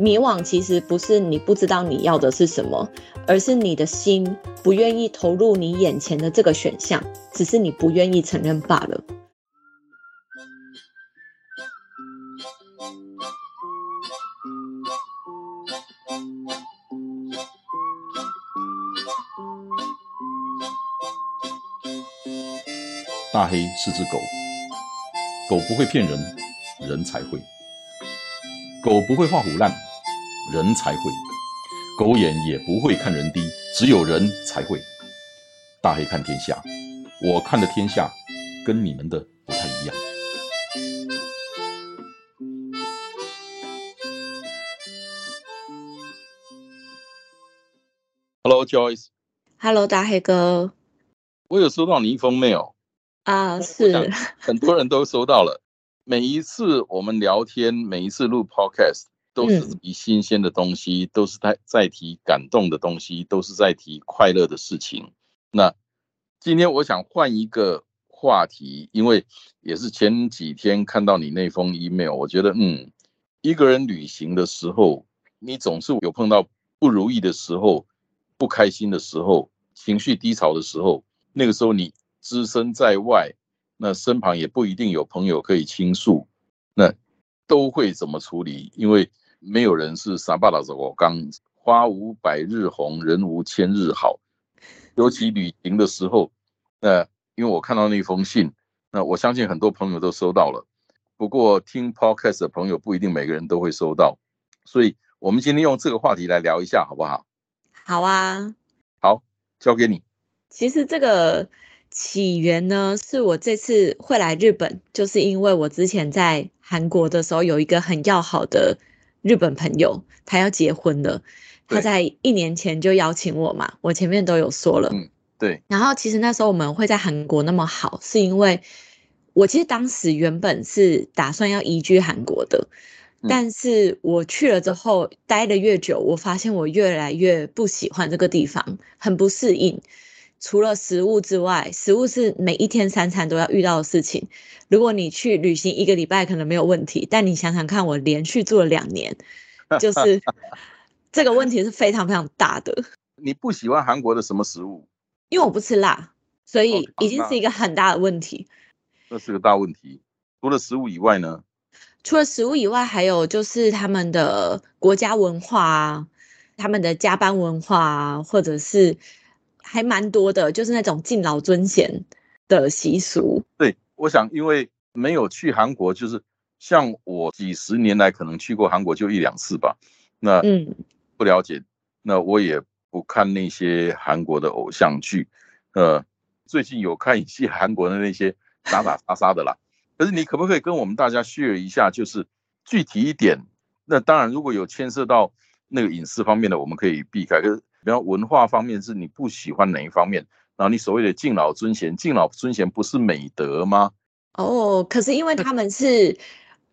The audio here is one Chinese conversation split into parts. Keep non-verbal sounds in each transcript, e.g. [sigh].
迷惘其实不是你不知道你要的是什么，而是你的心不愿意投入你眼前的这个选项，只是你不愿意承认罢了。大黑是只狗，狗不会骗人，人才会；狗不会画虎烂。人才会，狗眼也不会看人低，只有人才会。大黑看天下，我看的天下跟你们的不太一样。Hello Joyce。Hello 大黑哥。我有收到你一封 mail 啊，是很多人都收到了。每一次我们聊天，每一次录 podcast。都是提新鲜的东西，都是在在提感动的东西，都是在提快乐的事情。那今天我想换一个话题，因为也是前几天看到你那封 email，我觉得嗯，一个人旅行的时候，你总是有碰到不如意的时候，不开心的时候，情绪低潮的时候，那个时候你只身在外，那身旁也不一定有朋友可以倾诉，那都会怎么处理？因为没有人是傻巴老子，我刚花无百日红，人无千日好。尤其旅行的时候，那因为我看到那封信，那我相信很多朋友都收到了。不过听 podcast 的朋友不一定每个人都会收到，所以我们今天用这个话题来聊一下，好不好？好啊，好，交给你。其实这个起源呢，是我这次会来日本，就是因为我之前在韩国的时候有一个很要好的。日本朋友他要结婚了，他在一年前就邀请我嘛，我前面都有说了，嗯，对。然后其实那时候我们会在韩国那么好，是因为我其实当时原本是打算要移居韩国的，但是我去了之后待的越久，我发现我越来越不喜欢这个地方，很不适应。除了食物之外，食物是每一天三餐都要遇到的事情。如果你去旅行一个礼拜，可能没有问题。但你想想看，我连续住了两年，就 [laughs] 是这个问题是非常非常大的。你不喜欢韩国的什么食物？因为我不吃辣，所以已经是一个很大的问题。这是个大问题。除了食物以外呢？除了食物以外，还有就是他们的国家文化啊，他们的加班文化啊，或者是。还蛮多的，就是那种敬老尊贤的习俗。对，我想因为没有去韩国，就是像我几十年来可能去过韩国就一两次吧。那嗯，不了解，那我也不看那些韩国的偶像剧。呃，最近有看一些韩国的那些打打杀杀的啦。可是你可不可以跟我们大家 share 一下，就是具体一点？那当然，如果有牵涉到那个隐私方面的，我们可以避开。可是。比方文化方面是你不喜欢哪一方面？然后你所谓的敬老尊贤，敬老尊贤不是美德吗？哦，可是因为他们是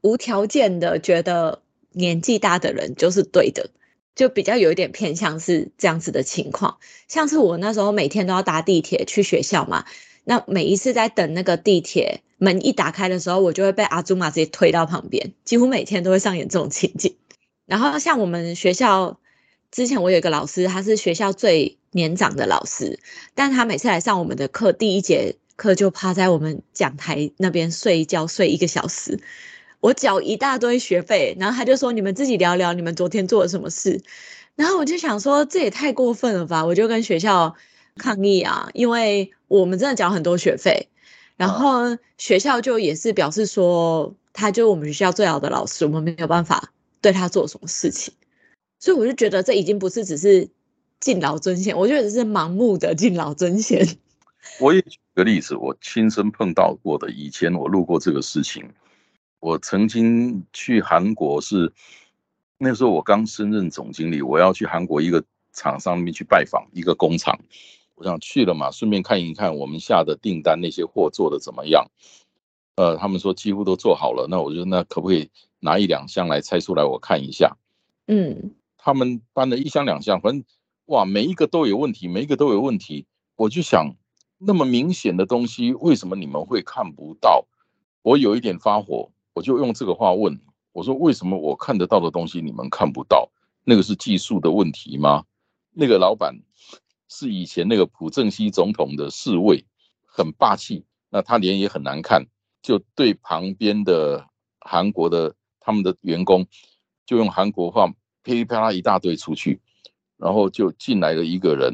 无条件的觉得年纪大的人就是对的，就比较有一点偏向是这样子的情况。像是我那时候每天都要搭地铁去学校嘛，那每一次在等那个地铁门一打开的时候，我就会被阿祖玛直接推到旁边，几乎每天都会上演这种情景。然后像我们学校。之前我有一个老师，他是学校最年长的老师，但他每次来上我们的课，第一节课就趴在我们讲台那边睡觉睡一个小时，我缴一大堆学费，然后他就说：“你们自己聊聊你们昨天做了什么事。”然后我就想说，这也太过分了吧！我就跟学校抗议啊，因为我们真的缴很多学费，然后学校就也是表示说，他就我们学校最好的老师，我们没有办法对他做什么事情。所以我就觉得这已经不是只是敬老尊贤，我觉得这是盲目的敬老尊贤。[laughs] 我也举个例子，我亲身碰到过的，以前我路过这个事情。我曾经去韩国，是那时候我刚升任总经理，我要去韩国一个厂商那边去拜访一个工厂，我想去了嘛，顺便看一看我们下的订单那些货做的怎么样。呃，他们说几乎都做好了，那我就那可不可以拿一两箱来拆出来我看一下？嗯。他们搬了一箱两箱，反正哇，每一个都有问题，每一个都有问题。我就想，那么明显的东西，为什么你们会看不到？我有一点发火，我就用这个话问，我说为什么我看得到的东西你们看不到？那个是技术的问题吗？那个老板是以前那个朴正熙总统的侍卫，很霸气，那他脸也很难看，就对旁边的韩国的他们的员工，就用韩国话噼里啪啦一大堆出去，然后就进来了一个人。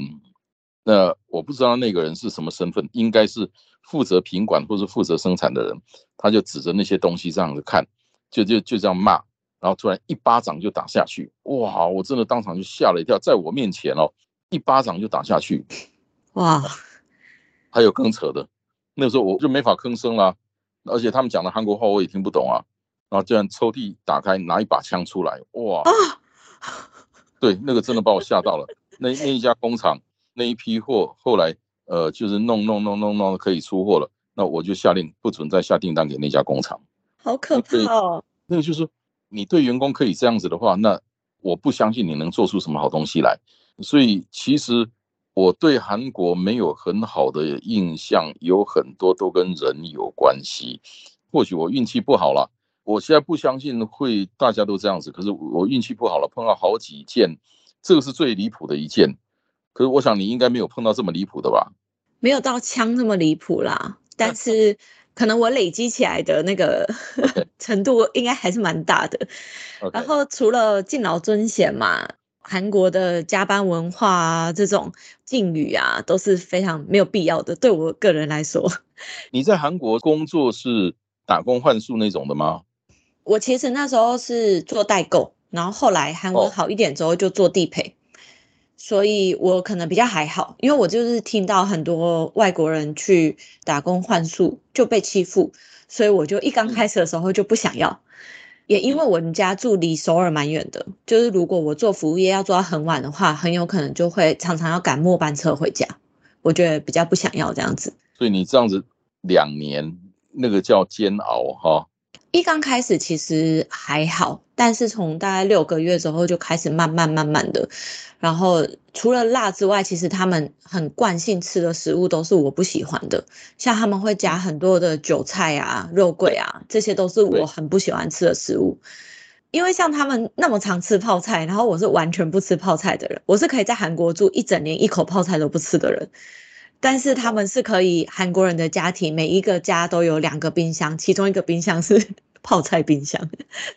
那我不知道那个人是什么身份，应该是负责品管或是负责生产的人。他就指着那些东西这样子看，就就就这样骂，然后突然一巴掌就打下去。哇！我真的当场就吓了一跳，在我面前哦，一巴掌就打下去。哇！[laughs] 还有更扯的，那时候我就没法吭声了，而且他们讲的韩国话我也听不懂啊。然后这样抽屉打开，拿一把枪出来，哇！[laughs] 对，那个真的把我吓到了。那那一家工厂。那一批货后来，呃，就是弄弄弄弄弄可以出货了，那我就下令不准再下订单给那家工厂。好可怕哦！那个就是你对员工可以这样子的话，那我不相信你能做出什么好东西来。所以其实我对韩国没有很好的印象，有很多都跟人有关系。或许我运气不好了，我现在不相信会大家都这样子，可是我运气不好了，碰到好几件，这个是最离谱的一件。可是我想你应该没有碰到这么离谱的吧？没有到枪这么离谱啦，但是可能我累积起来的那个 [laughs] 程度应该还是蛮大的。然后除了敬老尊贤嘛，韩国的加班文化啊，这种敬语啊，都是非常没有必要的。对我个人来说，你在韩国工作是打工换宿那种的吗？我其实那时候是做代购，然后后来韩国好一点之后就做地陪。所以我可能比较还好，因为我就是听到很多外国人去打工换宿就被欺负，所以我就一刚开始的时候就不想要。也因为我们家住离首尔蛮远的，就是如果我做服务业要做到很晚的话，很有可能就会常常要赶末班车回家，我觉得比较不想要这样子。所以你这样子两年，那个叫煎熬哈。一刚开始其实还好，但是从大概六个月之后就开始慢慢慢慢的，然后除了辣之外，其实他们很惯性吃的食物都是我不喜欢的，像他们会加很多的韭菜啊、肉桂啊，这些都是我很不喜欢吃的食物。因为像他们那么常吃泡菜，然后我是完全不吃泡菜的人，我是可以在韩国住一整年一口泡菜都不吃的人。但是他们是可以，韩国人的家庭每一个家都有两个冰箱，其中一个冰箱是 [laughs] 泡菜冰箱，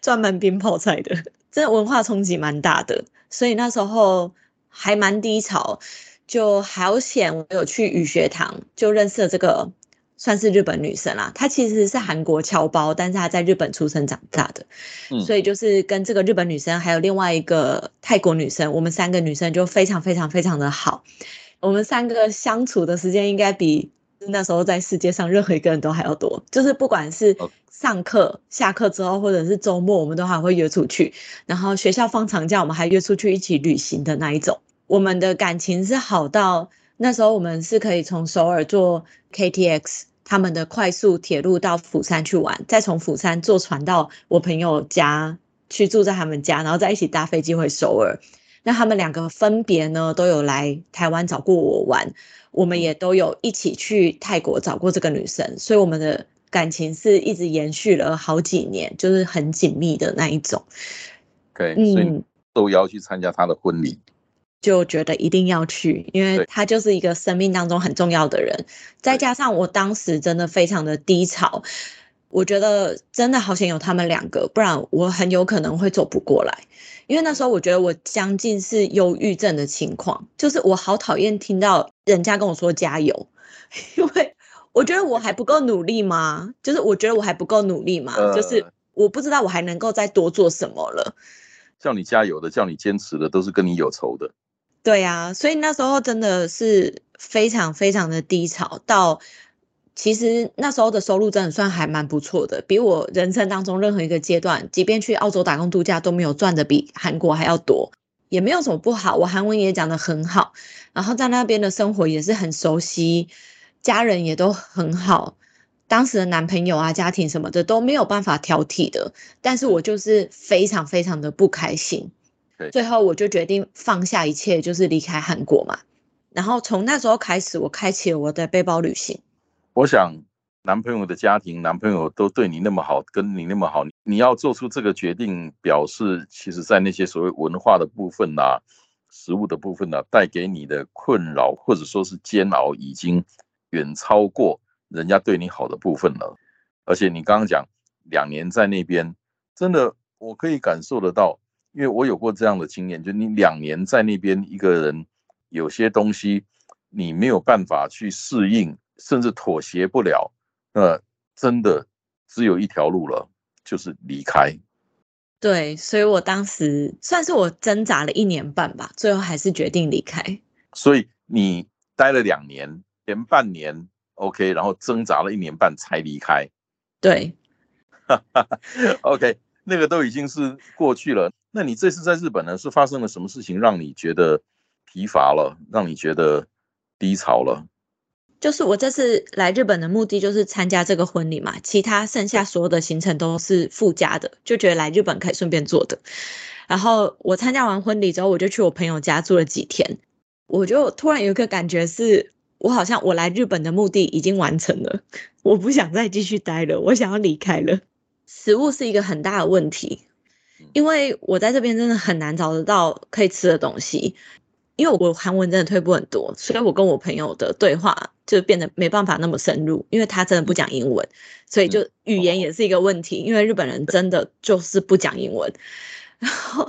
专门冰泡菜的，这文化冲击蛮大的。所以那时候还蛮低潮，就好险我有去语学堂，就认识了这个算是日本女生啦。她其实是韩国侨胞，但是她在日本出生长大的，所以就是跟这个日本女生还有另外一个泰国女生，我们三个女生就非常非常非常的好。我们三个相处的时间应该比那时候在世界上任何一个人都还要多，就是不管是上课、下课之后，或者是周末，我们都还会约出去。然后学校放长假，我们还约出去一起旅行的那一种。我们的感情是好到那时候，我们是可以从首尔坐 KTX 他们的快速铁路到釜山去玩，再从釜山坐船到我朋友家去住在他们家，然后再一起搭飞机回首尔。那他们两个分别呢，都有来台湾找过我玩，我们也都有一起去泰国找过这个女生，所以我们的感情是一直延续了好几年，就是很紧密的那一种。对，所以受邀去参加她的婚礼，就觉得一定要去，因为他就是一个生命当中很重要的人，再加上我当时真的非常的低潮，我觉得真的好险有他们两个，不然我很有可能会走不过来。因为那时候我觉得我将近是忧郁症的情况，就是我好讨厌听到人家跟我说加油，[laughs] 因为我觉得我还不够努力吗？就是我觉得我还不够努力吗？就是我不知道我还能够再多做什么了。叫你加油的，叫你坚持的，都是跟你有仇的。对呀，所以那时候真的是非常非常的低潮到。其实那时候的收入真的算还蛮不错的，比我人生当中任何一个阶段，即便去澳洲打工度假都没有赚的比韩国还要多，也没有什么不好。我韩文也讲得很好，然后在那边的生活也是很熟悉，家人也都很好，当时的男朋友啊、家庭什么的都没有办法挑剔的。但是我就是非常非常的不开心，最后我就决定放下一切，就是离开韩国嘛。然后从那时候开始，我开启了我的背包旅行。我想，男朋友的家庭，男朋友都对你那么好，跟你那么好，你要做出这个决定，表示其实在那些所谓文化的部分呐、食物的部分呐，带给你的困扰或者说是煎熬，已经远超过人家对你好的部分了。而且你刚刚讲两年在那边，真的我可以感受得到，因为我有过这样的经验，就你两年在那边，一个人有些东西你没有办法去适应，甚至妥协不了，那真的只有一条路了，就是离开。对，所以我当时算是我挣扎了一年半吧，最后还是决定离开。所以你待了两年，前半年 OK，然后挣扎了一年半才离开。对，[laughs] OK，那个都已经是过去了。那你这次在日本呢，是发生了什么事情让你觉得疲乏了，让你觉得低潮了？就是我这次来日本的目的就是参加这个婚礼嘛，其他剩下所有的行程都是附加的，就觉得来日本可以顺便做的。然后我参加完婚礼之后，我就去我朋友家住了几天，我就突然有一个感觉是，我好像我来日本的目的已经完成了，我不想再继续待了，我想要离开了。食物是一个很大的问题，因为我在这边真的很难找得到可以吃的东西。因为我韩文真的退步很多，所以我跟我朋友的对话就变得没办法那么深入，因为他真的不讲英文，所以就语言也是一个问题。因为日本人真的就是不讲英文，然后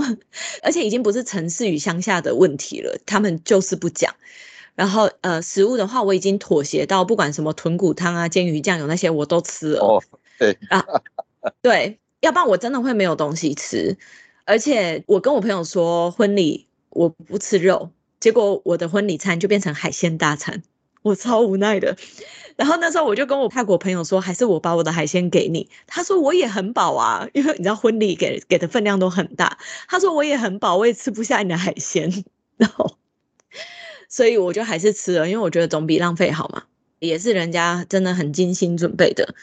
而且已经不是城市与乡下的问题了，他们就是不讲。然后呃，食物的话，我已经妥协到不管什么豚骨汤啊、煎鱼酱油那些我都吃了。哦，对啊，对，要不然我真的会没有东西吃。而且我跟我朋友说婚礼我不吃肉。结果我的婚礼餐就变成海鲜大餐，我超无奈的。然后那时候我就跟我泰国朋友说，还是我把我的海鲜给你。他说我也很饱啊，因为你知道婚礼给给的分量都很大。他说我也很饱，我也吃不下你的海鲜。然后，所以我就还是吃了，因为我觉得总比浪费好嘛，也是人家真的很精心准备的。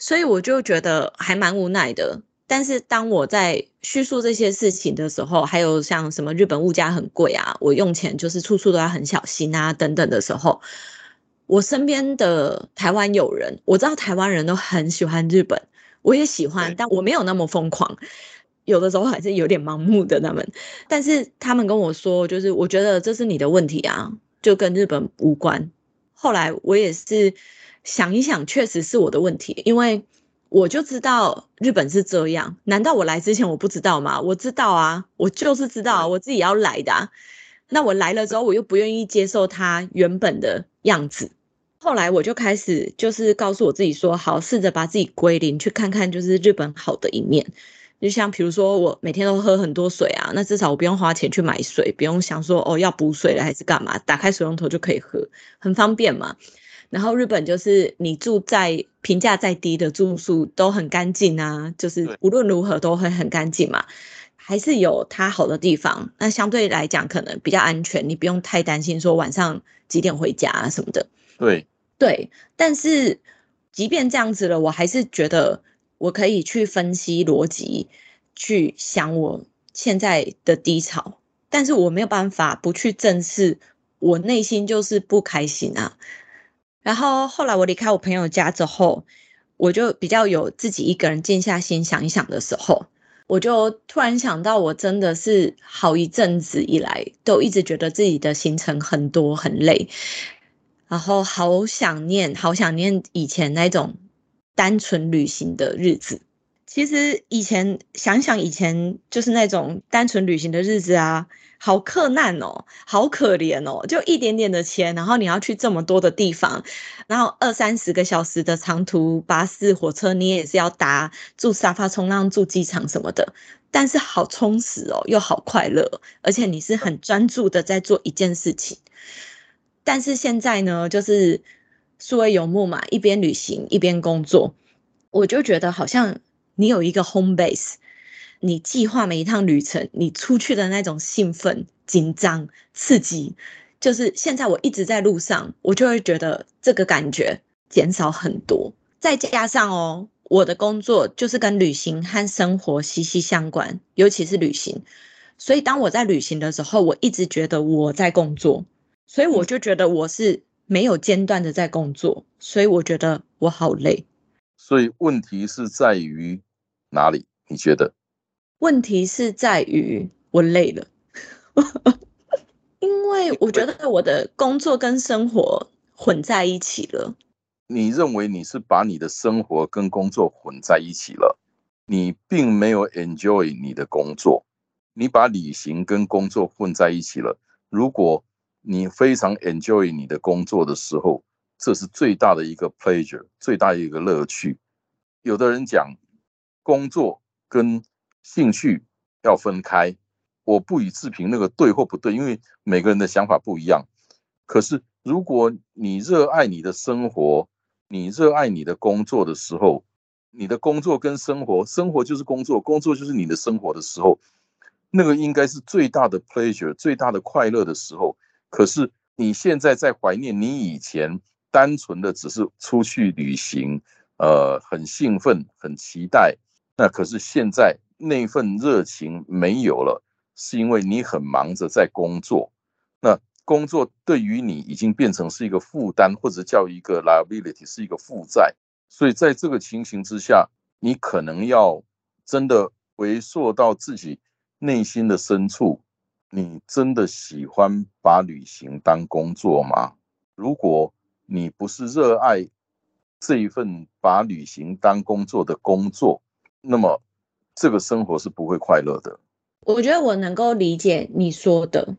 所以我就觉得还蛮无奈的。但是当我在叙述这些事情的时候，还有像什么日本物价很贵啊，我用钱就是处处都要很小心啊，等等的时候，我身边的台湾友人，我知道台湾人都很喜欢日本，我也喜欢，但我没有那么疯狂，有的时候还是有点盲目的他们。但是他们跟我说，就是我觉得这是你的问题啊，就跟日本无关。后来我也是想一想，确实是我的问题，因为。我就知道日本是这样，难道我来之前我不知道吗？我知道啊，我就是知道我自己要来的、啊。那我来了之后，我又不愿意接受它原本的样子。后来我就开始就是告诉我自己说，好，试着把自己归零，去看看就是日本好的一面。就像比如说，我每天都喝很多水啊，那至少我不用花钱去买水，不用想说哦要补水了还是干嘛，打开水龙头就可以喝，很方便嘛。然后日本就是你住在评价再低的住宿都很干净啊，就是无论如何都会很干净嘛，还是有它好的地方。那相对来讲可能比较安全，你不用太担心说晚上几点回家啊什么的。对对，但是即便这样子了，我还是觉得我可以去分析逻辑，去想我现在的低潮，但是我没有办法不去正视我内心就是不开心啊。然后后来我离开我朋友家之后，我就比较有自己一个人静下心想一想的时候，我就突然想到，我真的是好一阵子以来都一直觉得自己的行程很多很累，然后好想念，好想念以前那种单纯旅行的日子。其实以前想想以前就是那种单纯旅行的日子啊。好困难哦，好可怜哦，就一点点的钱，然後你要去這麼多的地方，然後二三十個小時的長途巴士、火車，你也是要搭住沙發衝浪、住機場什麼的，但是好充實哦，又好快樂，而且你是很專注的在做一件事情。但是現在呢，就是數位游牧嘛，一邊旅行一邊工作，我就覺得好像你有一个 home base。你计划每一趟旅程，你出去的那种兴奋、紧张、刺激，就是现在我一直在路上，我就会觉得这个感觉减少很多。再加上哦，我的工作就是跟旅行和生活息息相关，尤其是旅行。所以当我在旅行的时候，我一直觉得我在工作，所以我就觉得我是没有间断的在工作，所以我觉得我好累。所以问题是在于。哪里？你觉得？问题是在于我累了，因为我觉得我的工作跟生活混在一起了。你认为你是把你的生活跟工作混在一起了？你并没有 enjoy 你的工作，你把旅行跟工作混在一起了。如果你非常 enjoy 你的工作的时候，这是最大的一个 pleasure，最大的一个乐趣。有的人讲工作跟兴趣要分开，我不予置评那个对或不对，因为每个人的想法不一样。可是如果你热爱你的生活，你热爱你的工作的时候，你的工作跟生活，生活就是工作，工作就是你的生活的时候，那个应该是最大的 pleasure，最大的快乐的时候。可是你现在在怀念你以前单纯的只是出去旅行，呃，很兴奋，很期待。那可是现在那份热情没有了，是因为你很忙着在工作。那工作对于你已经变成是一个负担，或者叫一个 liability，是一个负债。所以在这个情形之下，你可能要真的回溯到自己内心的深处。你真的喜欢把旅行当工作吗？如果你不是热爱这一份把旅行当工作的工作，那么这个生活是不会快乐的。我觉得我能够理解你说的，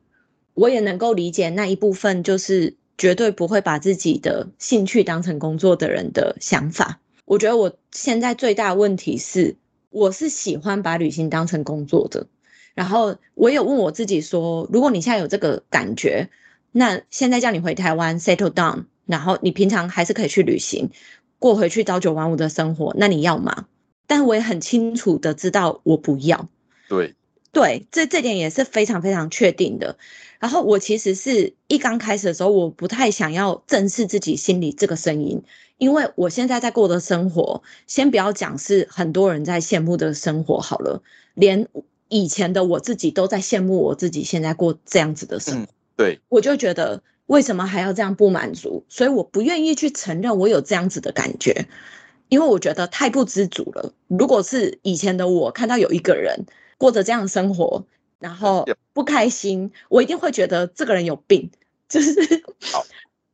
我也能够理解那一部分，就是绝对不会把自己的兴趣当成工作的人的想法。我觉得我现在最大问题是，我是喜欢把旅行当成工作的。然后我有问我自己说，如果你现在有这个感觉，那现在叫你回台湾 settle down，然后你平常还是可以去旅行，过回去朝九晚五的生活，那你要吗？但我也很清楚的知道我不要。对对，这这点也是非常非常确定的。然后我其实是一刚开始的时候，我不太想要正视自己心里这个声音，因为我现在在过的生活，先不要讲是很多人在羡慕的生活好了，连。以前的我自己都在羡慕我自己现在过这样子的生活，对我就觉得为什么还要这样不满足？所以我不愿意去承认我有这样子的感觉，因为我觉得太不知足了。如果是以前的我看到有一个人过着这样的生活，然后不开心，我一定会觉得这个人有病。就是好，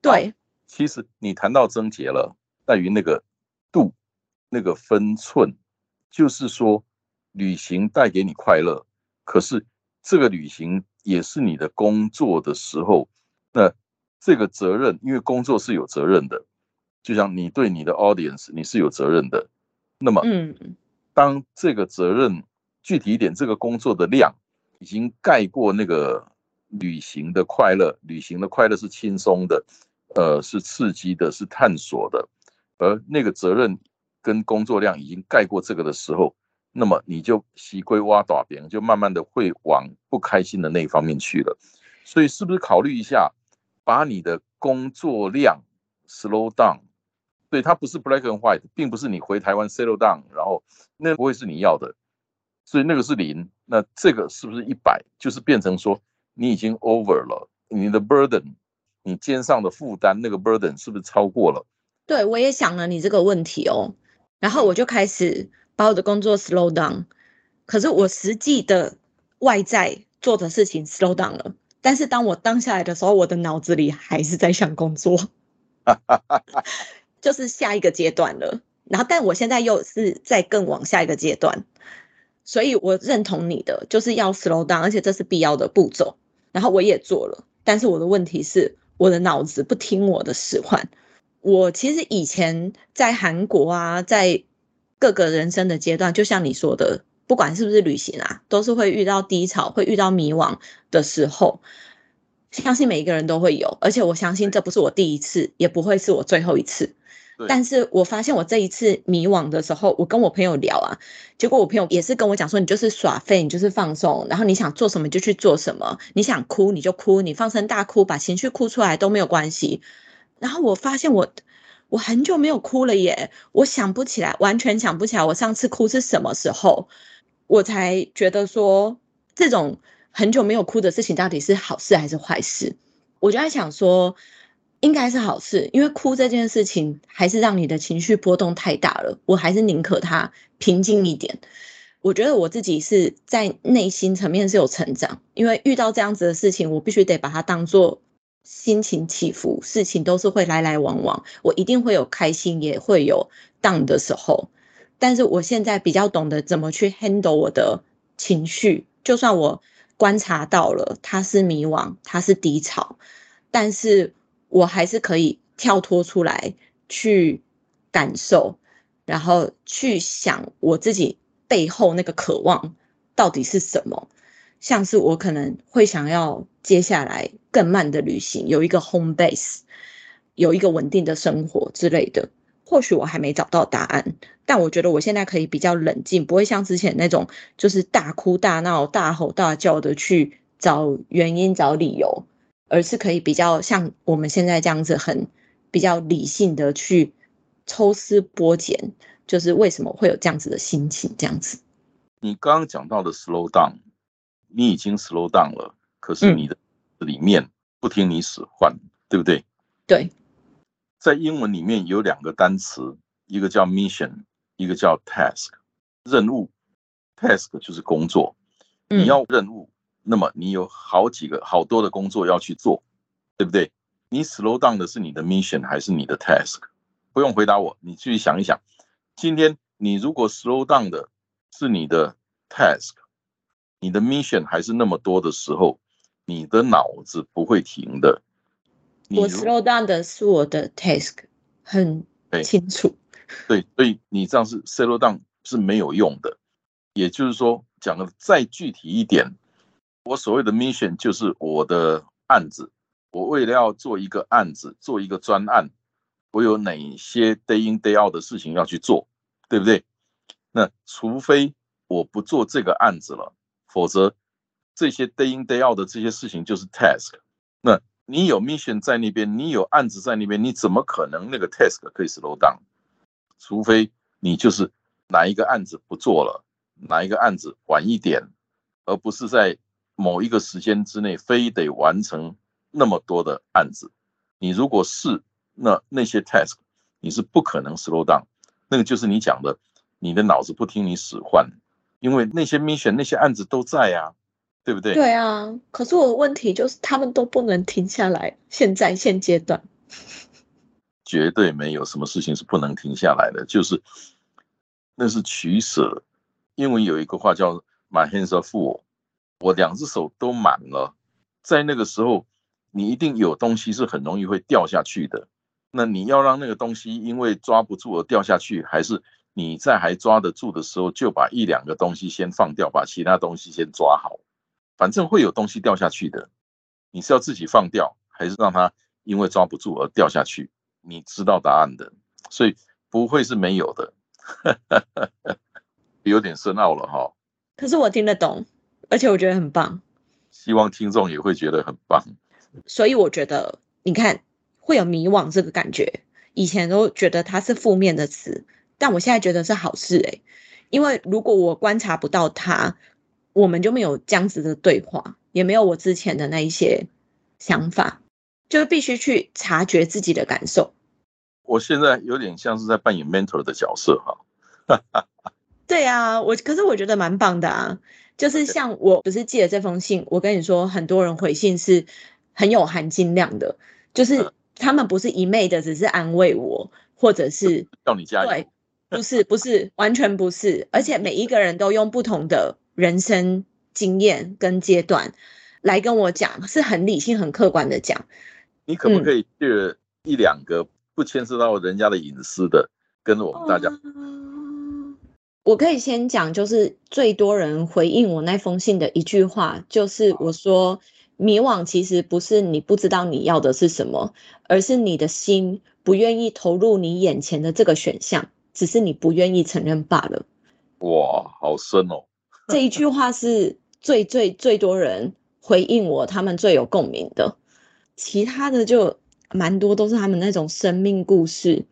对。其实你谈到症结了，在于那个度，那个分寸，就是说。旅行带给你快乐，可是这个旅行也是你的工作的时候，那这个责任，因为工作是有责任的，就像你对你的 audience 你是有责任的，那么，嗯，当这个责任具体一点，这个工作的量已经盖过那个旅行的快乐，旅行的快乐是轻松的，呃，是刺激的，是探索的，而那个责任跟工作量已经盖过这个的时候。那么你就习归挖大饼，就慢慢的会往不开心的那一方面去了。所以是不是考虑一下，把你的工作量 slow down？对，它不是 black and white，并不是你回台湾 settle down，然后那不会是你要的。所以那个是零，那这个是不是一百？就是变成说你已经 over 了，你的 burden，你肩上的负担那个 burden 是不是超过了？对，我也想了你这个问题哦，然后我就开始。把我的工作 slow down，可是我实际的外在做的事情 slow down 了，但是当我当下来的时候，我的脑子里还是在想工作，[laughs] 就是下一个阶段了。然后，但我现在又是在更往下一个阶段，所以我认同你的，就是要 slow down，而且这是必要的步骤。然后我也做了，但是我的问题是，我的脑子不听我的使唤。我其实以前在韩国啊，在各个人生的阶段，就像你说的，不管是不是旅行啊，都是会遇到低潮，会遇到迷惘的时候。相信每一个人都会有，而且我相信这不是我第一次，也不会是我最后一次。但是我发现我这一次迷惘的时候，我跟我朋友聊啊，结果我朋友也是跟我讲说，你就是耍废，你就是放松，然后你想做什么就去做什么，你想哭你就哭，你放声大哭，把情绪哭出来都没有关系。然后我发现我。我很久没有哭了耶，我想不起来，完全想不起来我上次哭是什么时候，我才觉得说这种很久没有哭的事情到底是好事还是坏事？我就在想说，应该是好事，因为哭这件事情还是让你的情绪波动太大了。我还是宁可他平静一点。我觉得我自己是在内心层面是有成长，因为遇到这样子的事情，我必须得把它当做心情起伏，事情都是会来来往往，我一定会有开心，也会有 down 的时候。但是我现在比较懂得怎么去 handle 我的情绪，就算我观察到了他是迷惘，他是低潮，但是我还是可以跳脱出来去感受，然后去想我自己。背后那个渴望到底是什么？像是我可能会想要接下来更慢的旅行，有一个 home base，有一个稳定的生活之类的。或许我还没找到答案，但我觉得我现在可以比较冷静，不会像之前那种就是大哭大闹、大吼大叫的去找原因、找理由，而是可以比较像我们现在这样子，很比较理性的去抽丝剥茧。就是为什么会有这样子的心情？这样子，你刚刚讲到的 slow down，你已经 slow down 了，可是你的里面不听你使唤，对不对？对，在英文里面有两个单词，一个叫 mission，一个叫 task，任务。task 就是工作，你要任务，那么你有好几个、好多的工作要去做，对不对？你 slow down 的是你的 mission 还是你的 task？不用回答我，你继续想一想。今天你如果 slow down 的是你的 task，你的 mission 还是那么多的时候，你的脑子不会停的。我 slow down 的是我的 task，很清楚。[laughs] 对，所以你这样是 slow down 是没有用的。也就是说，讲的再具体一点，我所谓的 mission 就是我的案子，我为了要做一个案子，做一个专案。我有哪些 day in day out 的事情要去做，对不对？那除非我不做这个案子了，否则这些 day in day out 的这些事情就是 task。那你有 mission 在那边，你有案子在那边，你怎么可能那个 task 可以 slow down？除非你就是哪一个案子不做了，哪一个案子晚一点，而不是在某一个时间之内非得完成那么多的案子。你如果是那那些 task 你是不可能 slow down，那个就是你讲的，你的脑子不听你使唤，因为那些 mission 那些案子都在呀，对不对？对啊，可是我的问题就是他们都不能停下来。现在现阶段，绝对没有什么事情是不能停下来的，就是那是取舍。因为有一个话叫 my hands are full，我两只手都满了，在那个时候，你一定有东西是很容易会掉下去的。那你要让那个东西因为抓不住而掉下去，还是你在还抓得住的时候就把一两个东西先放掉，把其他东西先抓好？反正会有东西掉下去的，你是要自己放掉，还是让它因为抓不住而掉下去？你知道答案的，所以不会是没有的，[laughs] 有点深奥了哈。可是我听得懂，而且我觉得很棒，希望听众也会觉得很棒。所以我觉得，你看。会有迷惘这个感觉，以前都觉得它是负面的词，但我现在觉得是好事诶，因为如果我观察不到它，我们就没有这样子的对话，也没有我之前的那一些想法，就是必须去察觉自己的感受。我现在有点像是在扮演 mentor 的角色哈。[laughs] 对啊，我可是我觉得蛮棒的啊，就是像我不是寄了这封信，我跟你说，很多人回信是很有含金量的，就是。他们不是一昧的，只是安慰我，或者是叫你加油。对，不是，不是，完全不是。而且每一个人都用不同的人生经验跟阶段来跟我讲，是很理性、很客观的讲。你可不可以借一两个不牵涉到人家的隐私的，跟我们大家？我可以先讲，就是最多人回应我那封信的一句话，就是我说。迷惘其实不是你不知道你要的是什么，而是你的心不愿意投入你眼前的这个选项，只是你不愿意承认罢了。哇，好深哦！[laughs] 这一句话是最最最多人回应我，他们最有共鸣的。其他的就蛮多都是他们那种生命故事，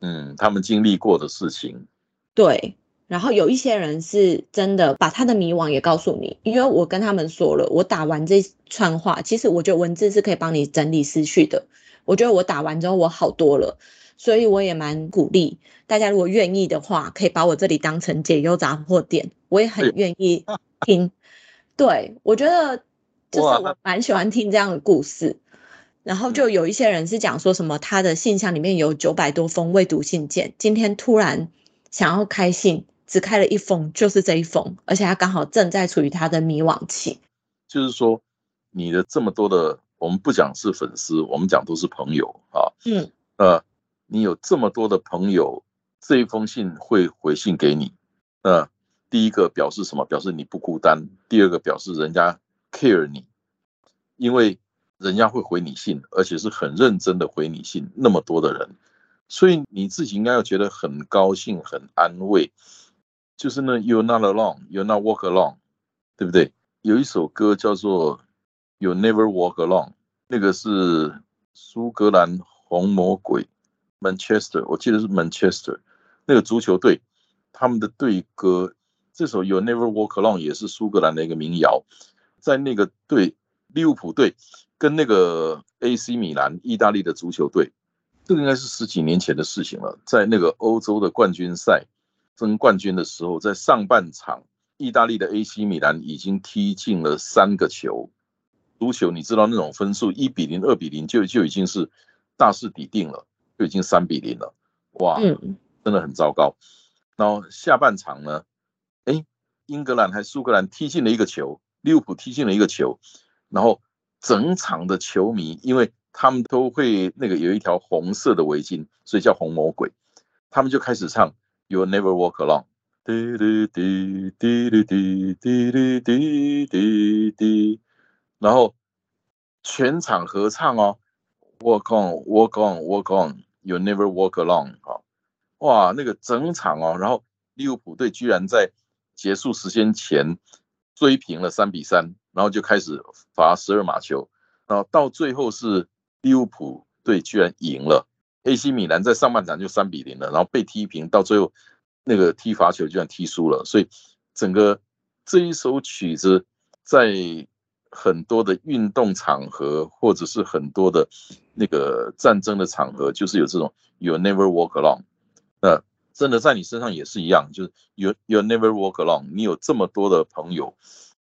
嗯，他们经历过的事情。对。然后有一些人是真的把他的迷惘也告诉你，因为我跟他们说了，我打完这串话，其实我觉得文字是可以帮你整理思绪的。我觉得我打完之后我好多了，所以我也蛮鼓励大家，如果愿意的话，可以把我这里当成解忧杂货店，我也很愿意听。[laughs] 对我觉得就是我蛮喜欢听这样的故事。然后就有一些人是讲说什么他的信箱里面有九百多封未读信件，今天突然想要开信，只开了一封，就是这一封，而且他刚好正在处于他的迷惘期。就是说，你的这么多的，我们不讲是粉丝，我们讲都是朋友啊。嗯。呃，你有这么多的朋友，这一封信会回信给你。呃，第一个表示什么？表示你不孤单。第二个表示人家 care 你，因为。人家会回你信，而且是很认真的回你信。那么多的人，所以你自己应该要觉得很高兴、很安慰。就是呢，You're not alone, You're not walk alone，对不对？有一首歌叫做 You Never Walk Alone，那个是苏格兰红魔鬼 Manchester，我记得是 Manchester 那个足球队他们的队歌。这首 You Never Walk Alone 也是苏格兰的一个民谣，在那个队利物浦队。跟那个 AC 米兰，意大利的足球队，这个应该是十几年前的事情了。在那个欧洲的冠军赛争冠军的时候，在上半场，意大利的 AC 米兰已经踢进了三个球。足球你知道那种分数，一比零、二比零就就已经是大势已定了，就已经三比零了。哇，真的很糟糕。然后下半场呢，哎，英格兰还苏格兰踢进了一个球，利物浦踢进了一个球，然后。整场的球迷，因为他们都会那个有一条红色的围巾，所以叫红魔鬼。他们就开始唱 "You Never Walk Alone"，滴滴滴滴滴滴滴滴滴滴滴，然后全场合唱哦，Walk on, Walk on, Walk on, You Never Walk Alone。好，哇，那个整场哦，然后利物浦队居然在结束时间前追平了三比三。然后就开始罚十二码球，然后到最后是利物浦队居然赢了。，AC 米兰在上半场就三比零了，然后被踢平，到最后那个踢罚球居然踢输了，所以整个这一首曲子在很多的运动场合或者是很多的那个战争的场合，就是有这种 You never walk alone，那真的在你身上也是一样，就是 You You never walk alone，你有这么多的朋友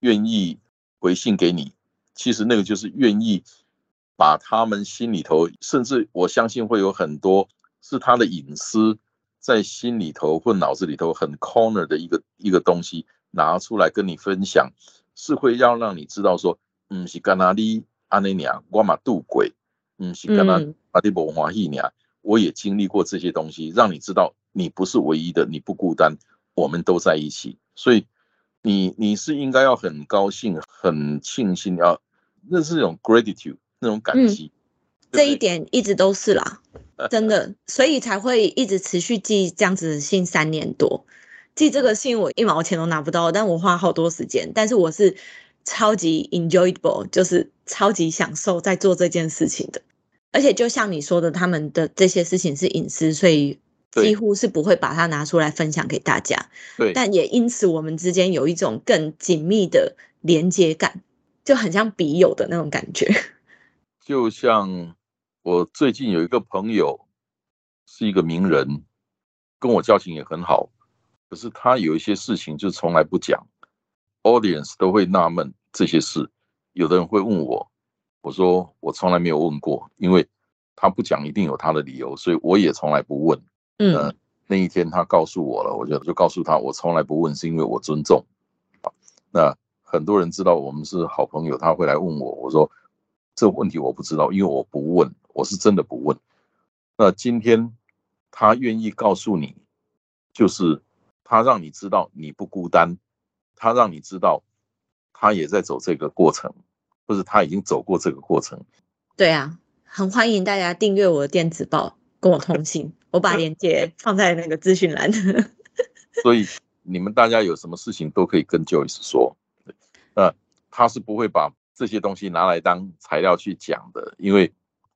愿意。回信给你，其实那个就是愿意把他们心里头，甚至我相信会有很多是他的隐私，在心里头或脑子里头很 corner 的一个一个东西拿出来跟你分享，是会要让你知道说，嗯，是干哪里阿内尼亚我嘛渡鬼，嗯，是干哪阿迪伯华裔尼亚，我也经历过这些东西，让你知道你不是唯一的，你不孤单，我们都在一起，所以。你你是应该要很高兴、很庆幸，要那是一种 gratitude 那种感激。这一点一直都是啦，真的，所以才会一直持续寄这样子的信三年多。寄这个信我一毛钱都拿不到，但我花好多时间，但是我是超级 enjoyable，就是超级享受在做这件事情的。而且就像你说的，他们的这些事情是隐私，所以。几乎是不会把它拿出来分享给大家，对，但也因此我们之间有一种更紧密的连接感，就很像笔友的那种感觉。就像我最近有一个朋友是一个名人，跟我交情也很好，可是他有一些事情就从来不讲，audience 都会纳闷这些事，有的人会问我，我说我从来没有问过，因为他不讲一定有他的理由，所以我也从来不问。嗯，那一天他告诉我了，我就就告诉他，我从来不问，是因为我尊重。那很多人知道我们是好朋友，他会来问我，我说这问题我不知道，因为我不问，我是真的不问。那今天他愿意告诉你，就是他让你知道你不孤单，他让你知道他也在走这个过程，或者他已经走过这个过程。对啊，很欢迎大家订阅我的电子报。跟我通信，我把链接放在那个资讯栏。[laughs] 所以你们大家有什么事情都可以跟 Joyce 说，那，他是不会把这些东西拿来当材料去讲的，因为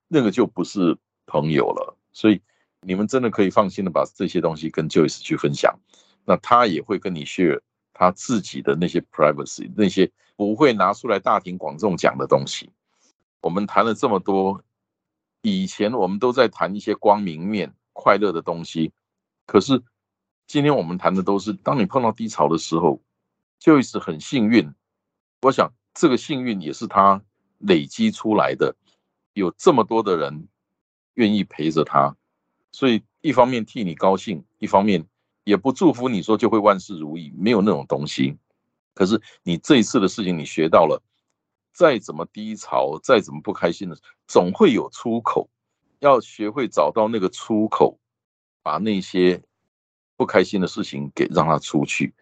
那个就不是朋友了。所以你们真的可以放心的把这些东西跟 Joyce 去分享，那他也会跟你 share 他自己的那些 privacy，那些不会拿出来大庭广众讲的东西。我们谈了这么多。以前我们都在谈一些光明面、快乐的东西，可是今天我们谈的都是，当你碰到低潮的时候，就是很幸运。我想这个幸运也是他累积出来的，有这么多的人愿意陪着他，所以一方面替你高兴，一方面也不祝福你说就会万事如意，没有那种东西。可是你这一次的事情，你学到了。再怎么低潮，再怎么不开心的，总会有出口。要学会找到那个出口，把那些不开心的事情给让它出去。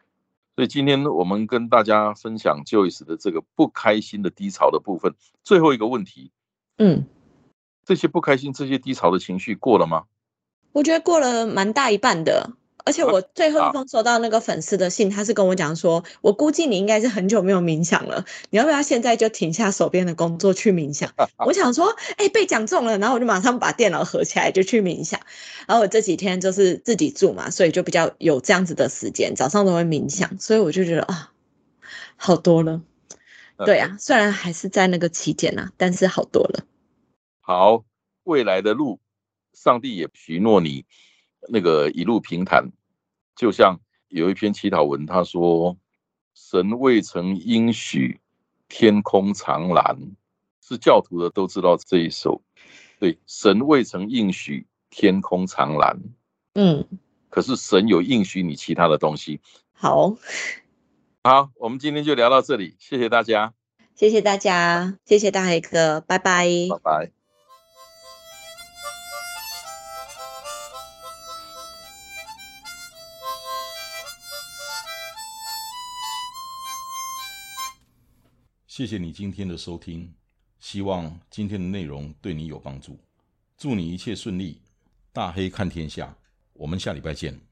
所以今天我们跟大家分享 Joyce 的这个不开心的低潮的部分。最后一个问题，嗯，这些不开心、这些低潮的情绪过了吗？我觉得过了蛮大一半的。而且我最后一封收到那个粉丝的信，他是跟我讲说，我估计你应该是很久没有冥想了，你要不要现在就停下手边的工作去冥想？[laughs] 我想说，哎，被讲中了，然后我就马上把电脑合起来就去冥想。然后我这几天就是自己住嘛，所以就比较有这样子的时间，早上都会冥想，所以我就觉得啊，好多了。对啊，虽然还是在那个期间呐，但是好多了。好，未来的路，上帝也许诺你那个一路平坦。就像有一篇祈祷文，他说：“神未曾应许天空长蓝，是教徒的都知道这一首。对，神未曾应许天空长蓝，嗯，可是神有应许你其他的东西。好，好，我们今天就聊到这里，谢谢大家，谢谢大家，谢谢大黑哥，拜拜，拜拜。”谢谢你今天的收听，希望今天的内容对你有帮助。祝你一切顺利，大黑看天下，我们下礼拜见。